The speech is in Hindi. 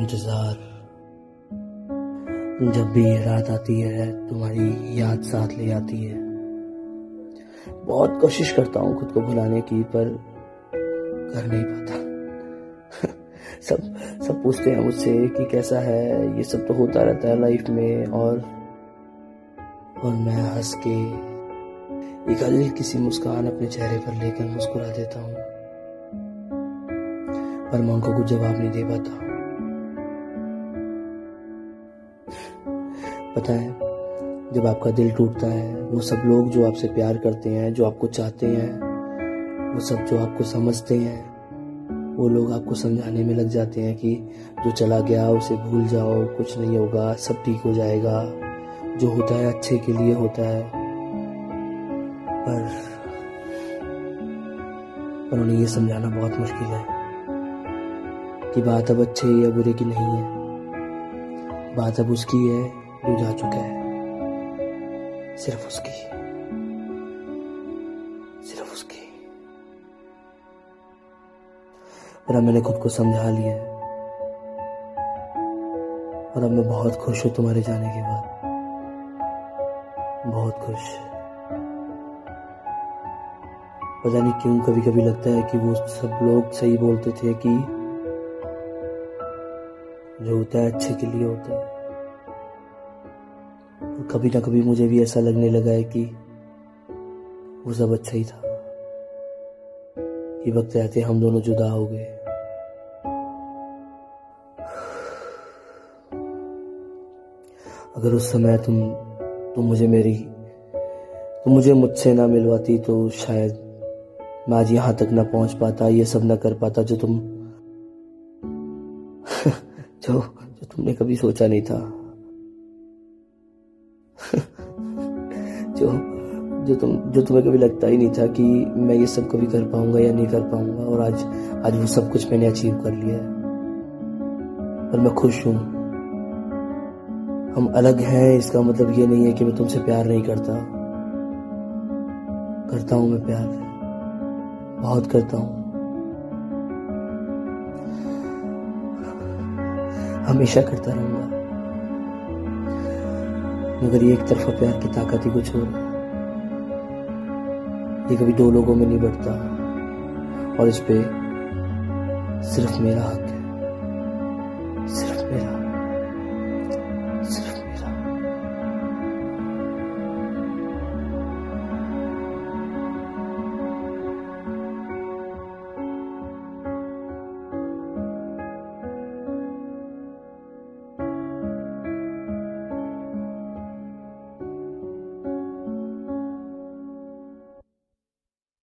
इंतज़ार। जब भी रात आती है, तुम्हारी याद साथ ले आती है। बहुत कोशिश करता हूँ खुद को भुलाने की, पर कर नहीं पाता। सब सब पूछते हैं मुझसे कि कैसा है, ये सब तो होता रहता है लाइफ में, और और मैं हंस के एक हल्की किसी मुस्कान अपने चेहरे पर लेकर मुस्कुरा देता हूँ। पर मैं उनको कुछ जवाब नहीं दे पाता। पता है, जब आपका दिल टूटता है, वो सब लोग जो आपसे प्यार करते हैं, जो आपको चाहते हैं, वो सब जो आपको समझते हैं, वो लोग आपको समझाने में लग जाते हैं कि जो चला गया, उसे भूल जाओ, कुछ नहीं होगा, सब ठीक हो जाएगा, जो होता है अच्छे के लिए होता है। पर पर उन्हें ये समझाना बहुत मुश्किल है। कि बात अब अच्छे या बुरे की नहीं है। बात अब उसकी है, जो जा चुका है। सिर्फ़ उसकी। सिर्फ़ उसकी। पर मैंने खुद को समझा लिया। और अब मैं बहुत खुश हूँ तुम्हारे जाने के बाद। बहुत खुश। पता नहीं क्यों कभी कभी लगता है कि वो सब लोग सही बोलते थे कि जो होता है अच्छे के लिए होता है। और कभी ना कभी मुझे भी ऐसा लगने लगा है कि वो सब अच्छा ही था। कि वक्त रहते हम दोनों जुदा हो गए। अगर उस समय तुम तुम मुझे मेरी, तुम मुझे मुझसे ना मिलवाती तो शायद मैं आज यहाँ तक ना पहुँच पाता, ये सब ना कर पाता जो तुम जो जो तुमने कभी सोचा नहीं था। जो जो तुम, जो तुम्हें कभी लगता ही नहीं था कि मैं ये सब कभी कर पाऊँगा या नहीं कर पाऊँगा, और आज आज वो सब कुछ मैंने अचीव कर लिया है। पर मैं खुश हूँ। हम अलग हैं, इसका मतलब ये नहीं है कि मैं तुमसे प्यार नहीं करता। करता हूँ मैं प्यार। बहुत करता हूँ। हमेशा करता रहूँगा। मगर ये एक तरफा प्यार की ताकत ही कुछ और ये कभी दो लोगों में नहीं बढ़ता, और इस पे सिर्फ़ मेरा हक है।